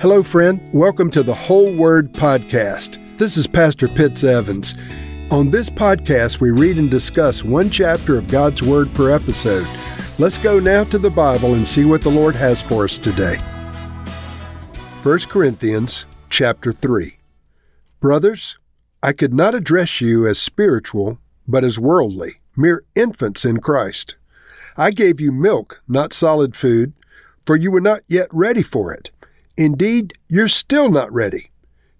Hello, friend. Welcome to the Whole Word Podcast. This is Pastor Pitts Evans. On this podcast, we read and discuss one chapter of God's Word per episode. Let's go now to the Bible and see what the Lord has for us today. 1 Corinthians chapter 3. Brothers, I could not address you as spiritual, but as worldly, mere infants in Christ. I gave you milk, not solid food, for you were not yet ready for it. Indeed, you're still not ready.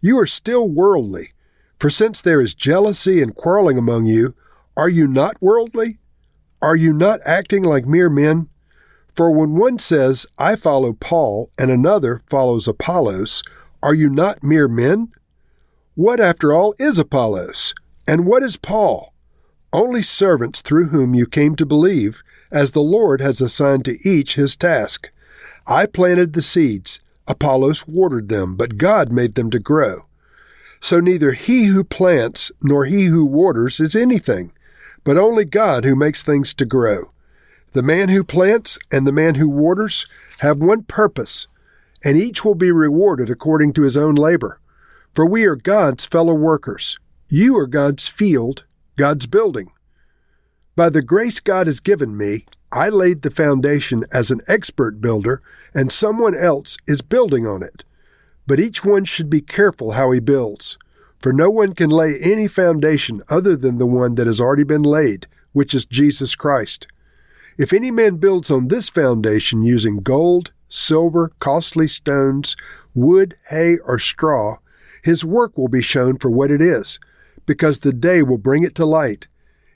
You are still worldly. For since there is jealousy and quarreling among you, are you not worldly? Are you not acting like mere men? For when one says, I follow Paul, and another follows Apollos, are you not mere men? What, after all, is Apollos? And what is Paul? Only servants through whom you came to believe, as the Lord has assigned to each his task. I planted the seeds, Apollos watered them, but God made them to grow. So neither he who plants nor he who waters is anything, but only God who makes things to grow. The man who plants and the man who waters have one purpose, and each will be rewarded according to his own labor. For we are God's fellow workers. You are God's field, God's building. By the grace God has given me, I laid the foundation as an expert builder, and someone else is building on it. But each one should be careful how he builds, for no one can lay any foundation other than the one that has already been laid, which is Jesus Christ. If any man builds on this foundation using gold, silver, costly stones, wood, hay, or straw, his work will be shown for what it is, because the day will bring it to light.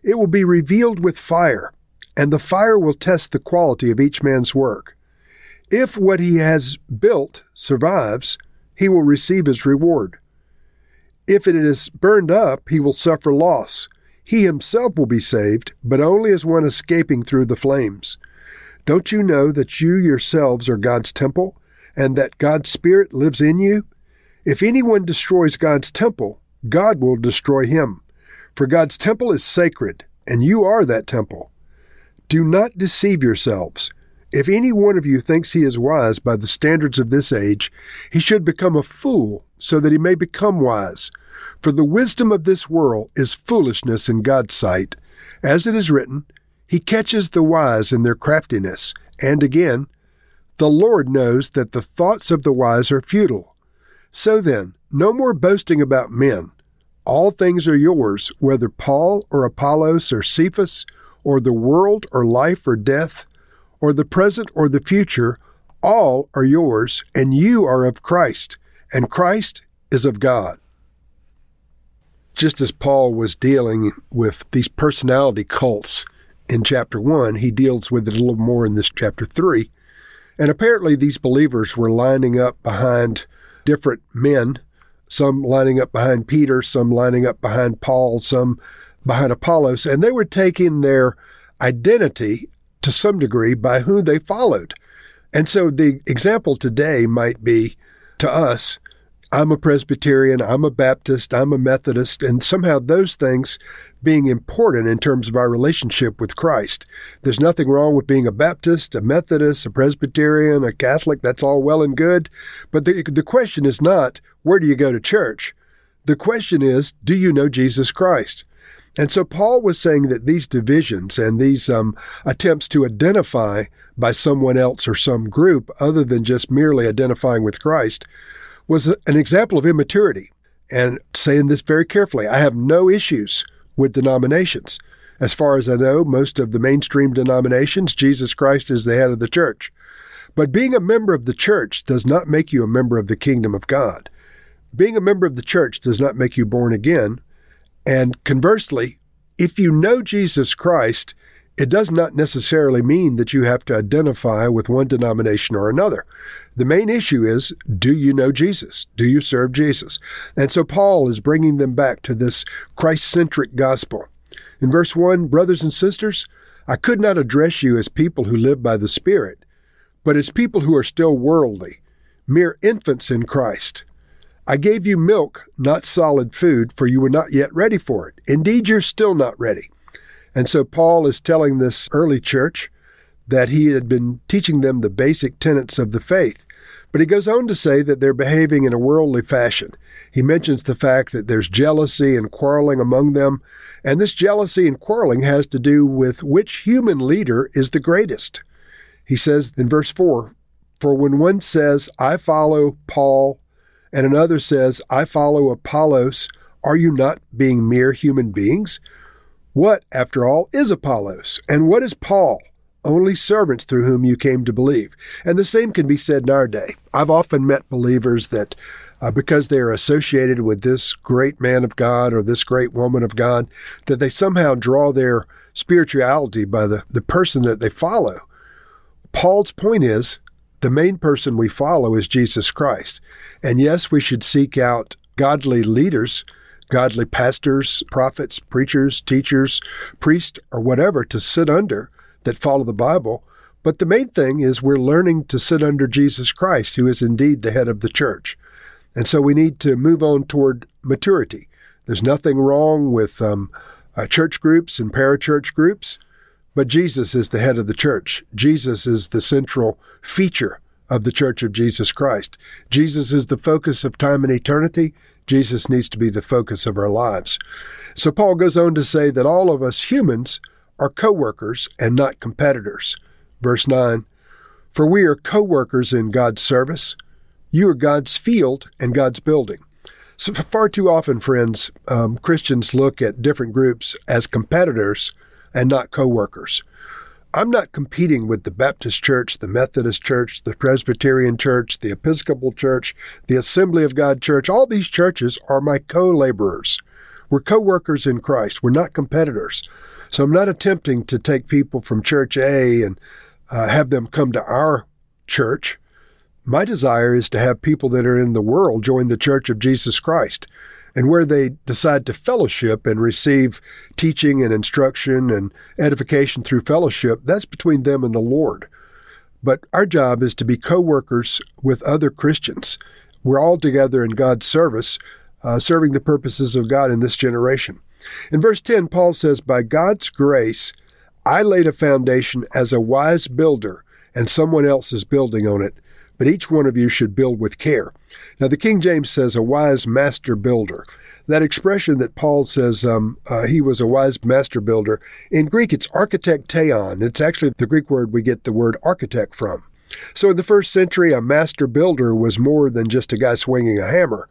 It will be revealed with fire and the fire will test the quality of each man's work. If what he has built survives, he will receive his reward. If it is burned up, he will suffer loss. He himself will be saved, but only as one escaping through the flames. Don't you know that you yourselves are God's temple, and that God's Spirit lives in you? If anyone destroys God's temple, God will destroy him. For God's temple is sacred, and you are that temple. Do not deceive yourselves. If any one of you thinks he is wise by the standards of this age, he should become a fool so that he may become wise. For the wisdom of this world is foolishness in God's sight. As it is written, He catches the wise in their craftiness. And again, The Lord knows that the thoughts of the wise are futile. So then, no more boasting about men. All things are yours, whether Paul or Apollos or Cephas or the world or life or death, or the present or the future, all are yours, and you are of Christ, and Christ is of God. Just as Paul was dealing with these personality cults in chapter 1, he deals with it a little more in this chapter 3. And apparently, these believers were lining up behind different men, some lining up behind Peter, some lining up behind Paul, some behind Apollos, and they were taking their identity to some degree by who they followed. And so the example today might be to us I'm a Presbyterian, I'm a Baptist, I'm a Methodist, and somehow those things being important in terms of our relationship with Christ. There's nothing wrong with being a Baptist, a Methodist, a Presbyterian, a Catholic, that's all well and good. But the, the question is not, where do you go to church? The question is, do you know Jesus Christ? And so Paul was saying that these divisions and these um, attempts to identify by someone else or some group other than just merely identifying with Christ was an example of immaturity. And saying this very carefully, I have no issues with denominations. As far as I know, most of the mainstream denominations, Jesus Christ is the head of the church. But being a member of the church does not make you a member of the kingdom of God. Being a member of the church does not make you born again, and conversely, if you know Jesus Christ, it does not necessarily mean that you have to identify with one denomination or another. The main issue is do you know Jesus? Do you serve Jesus? And so Paul is bringing them back to this Christ centric gospel. In verse 1, brothers and sisters, I could not address you as people who live by the Spirit, but as people who are still worldly, mere infants in Christ. I gave you milk, not solid food, for you were not yet ready for it. Indeed, you're still not ready. And so Paul is telling this early church that he had been teaching them the basic tenets of the faith. But he goes on to say that they're behaving in a worldly fashion. He mentions the fact that there's jealousy and quarreling among them, and this jealousy and quarreling has to do with which human leader is the greatest. He says in verse 4 For when one says, I follow Paul, and another says, I follow Apollos, are you not being mere human beings? What, after all, is Apollos? And what is Paul? Only servants through whom you came to believe. And the same can be said in our day. I've often met believers that uh, because they are associated with this great man of God or this great woman of God, that they somehow draw their spirituality by the, the person that they follow. Paul's point is the main person we follow is Jesus Christ. And yes, we should seek out godly leaders godly pastors, prophets, preachers, teachers, priests, or whatever to sit under that follow the Bible. But the main thing is we're learning to sit under Jesus Christ, who is indeed the head of the church. And so we need to move on toward maturity. There's nothing wrong with um, uh, church groups and parachurch groups, but Jesus is the head of the church. Jesus is the central feature of the church of Jesus Christ. Jesus is the focus of time and eternity. Jesus needs to be the focus of our lives. So Paul goes on to say that all of us humans are co workers and not competitors. Verse 9 For we are co workers in God's service. You are God's field and God's building. So, far too often, friends, um, Christians look at different groups as competitors and not co workers. I'm not competing with the Baptist Church, the Methodist Church, the Presbyterian Church, the Episcopal Church, the Assembly of God Church. All these churches are my co laborers. We're co workers in Christ. We're not competitors. So I'm not attempting to take people from Church A and uh, have them come to our church. My desire is to have people that are in the world join the Church of Jesus Christ and where they decide to fellowship and receive teaching and instruction and edification through fellowship, that's between them and the Lord. But our job is to be co workers with other Christians. We're all together in God's service, uh, serving the purposes of God in this generation. In verse 10, Paul says, By God's grace, I laid a foundation as a wise builder, and someone else is building on it but each one of you should build with care. Now, the King James says a wise master builder. That expression that Paul says um, uh, he was a wise master builder, in Greek it's architecteon. It's actually the Greek word we get the word architect from. So in the first century, a master builder was more than just a guy swinging a hammer.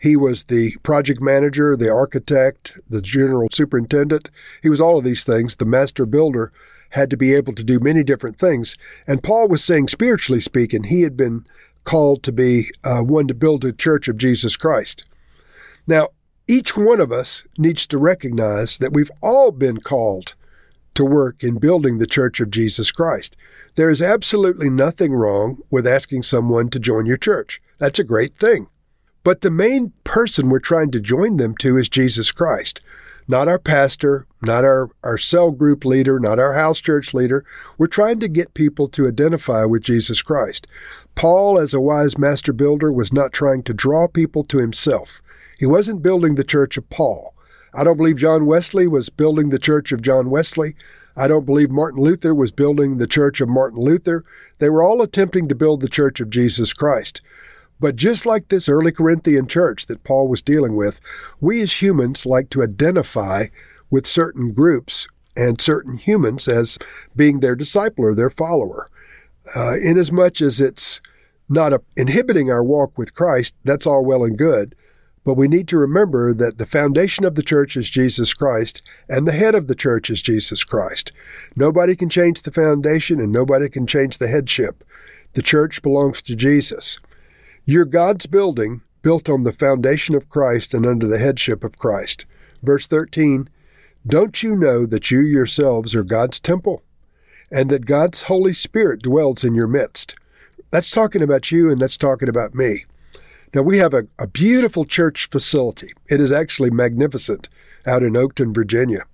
He was the project manager, the architect, the general superintendent. He was all of these things. The master builder had to be able to do many different things. And Paul was saying, spiritually speaking, he had been called to be uh, one to build a church of Jesus Christ. Now, each one of us needs to recognize that we've all been called to work in building the church of Jesus Christ. There is absolutely nothing wrong with asking someone to join your church. That's a great thing. But the main person we're trying to join them to is Jesus Christ not our pastor, not our, our cell group leader, not our house church leader. We're trying to get people to identify with Jesus Christ. Paul, as a wise master builder, was not trying to draw people to himself. He wasn't building the church of Paul. I don't believe John Wesley was building the church of John Wesley. I don't believe Martin Luther was building the church of Martin Luther. They were all attempting to build the church of Jesus Christ. But just like this early Corinthian church that Paul was dealing with, we as humans like to identify with certain groups and certain humans as being their disciple or their follower. Uh, inasmuch as it's not a, inhibiting our walk with Christ, that's all well and good. But we need to remember that the foundation of the church is Jesus Christ, and the head of the church is Jesus Christ. Nobody can change the foundation, and nobody can change the headship. The church belongs to Jesus. You're God's building, built on the foundation of Christ and under the headship of Christ. Verse 13 Don't you know that you yourselves are God's temple, and that God's Holy Spirit dwells in your midst? That's talking about you, and that's talking about me. Now, we have a, a beautiful church facility. It is actually magnificent out in Oakton, Virginia.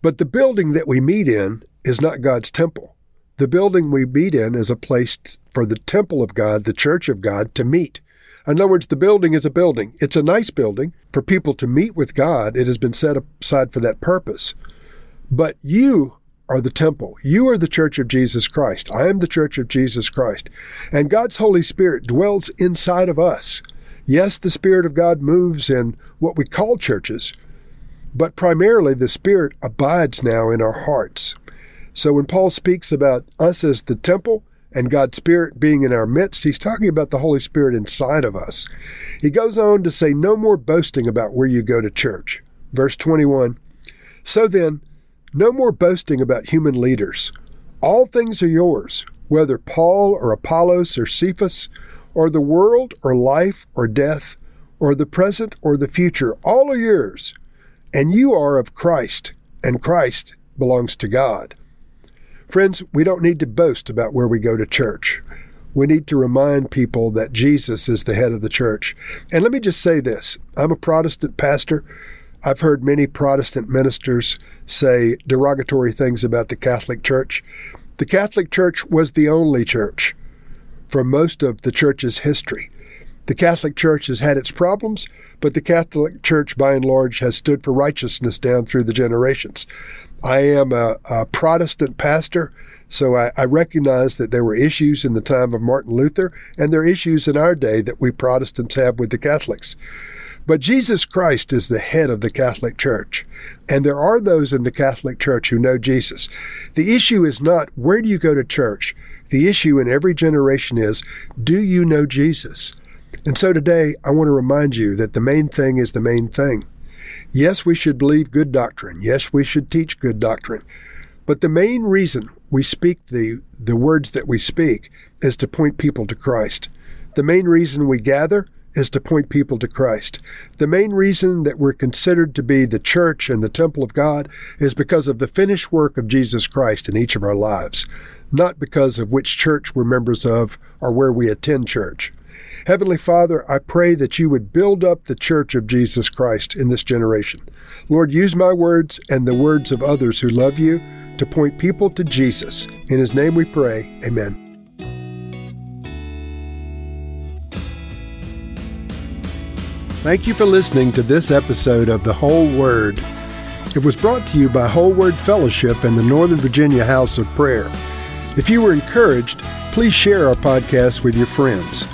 But the building that we meet in is not God's temple. The building we meet in is a place for the temple of God, the church of God, to meet. In other words, the building is a building. It's a nice building for people to meet with God. It has been set aside for that purpose. But you are the temple. You are the church of Jesus Christ. I am the church of Jesus Christ. And God's Holy Spirit dwells inside of us. Yes, the Spirit of God moves in what we call churches, but primarily the Spirit abides now in our hearts. So when Paul speaks about us as the temple and God's Spirit being in our midst, he's talking about the Holy Spirit inside of us. He goes on to say, No more boasting about where you go to church. Verse 21 So then, no more boasting about human leaders. All things are yours, whether Paul or Apollos or Cephas, or the world or life or death, or the present or the future. All are yours, and you are of Christ, and Christ belongs to God. Friends, we don't need to boast about where we go to church. We need to remind people that Jesus is the head of the church. And let me just say this I'm a Protestant pastor. I've heard many Protestant ministers say derogatory things about the Catholic Church. The Catholic Church was the only church for most of the church's history. The Catholic Church has had its problems, but the Catholic Church, by and large, has stood for righteousness down through the generations. I am a, a Protestant pastor, so I, I, recognize that there were issues in the time of Martin Luther, and there are issues in our day that we Protestants have with the Catholics. But Jesus Christ is the head of the Catholic Church, and there are those in the Catholic Church who know Jesus. The issue is not where do you go to church? The issue in every generation is do you know Jesus? And so today, I want to remind you that the main thing is the main thing. Yes, we should believe good doctrine. Yes, we should teach good doctrine. But the main reason we speak the, the words that we speak is to point people to Christ. The main reason we gather is to point people to Christ. The main reason that we're considered to be the church and the temple of God is because of the finished work of Jesus Christ in each of our lives, not because of which church we're members of or where we attend church. Heavenly Father, I pray that you would build up the church of Jesus Christ in this generation. Lord, use my words and the words of others who love you to point people to Jesus. In his name we pray. Amen. Thank you for listening to this episode of The Whole Word. It was brought to you by Whole Word Fellowship and the Northern Virginia House of Prayer. If you were encouraged, please share our podcast with your friends.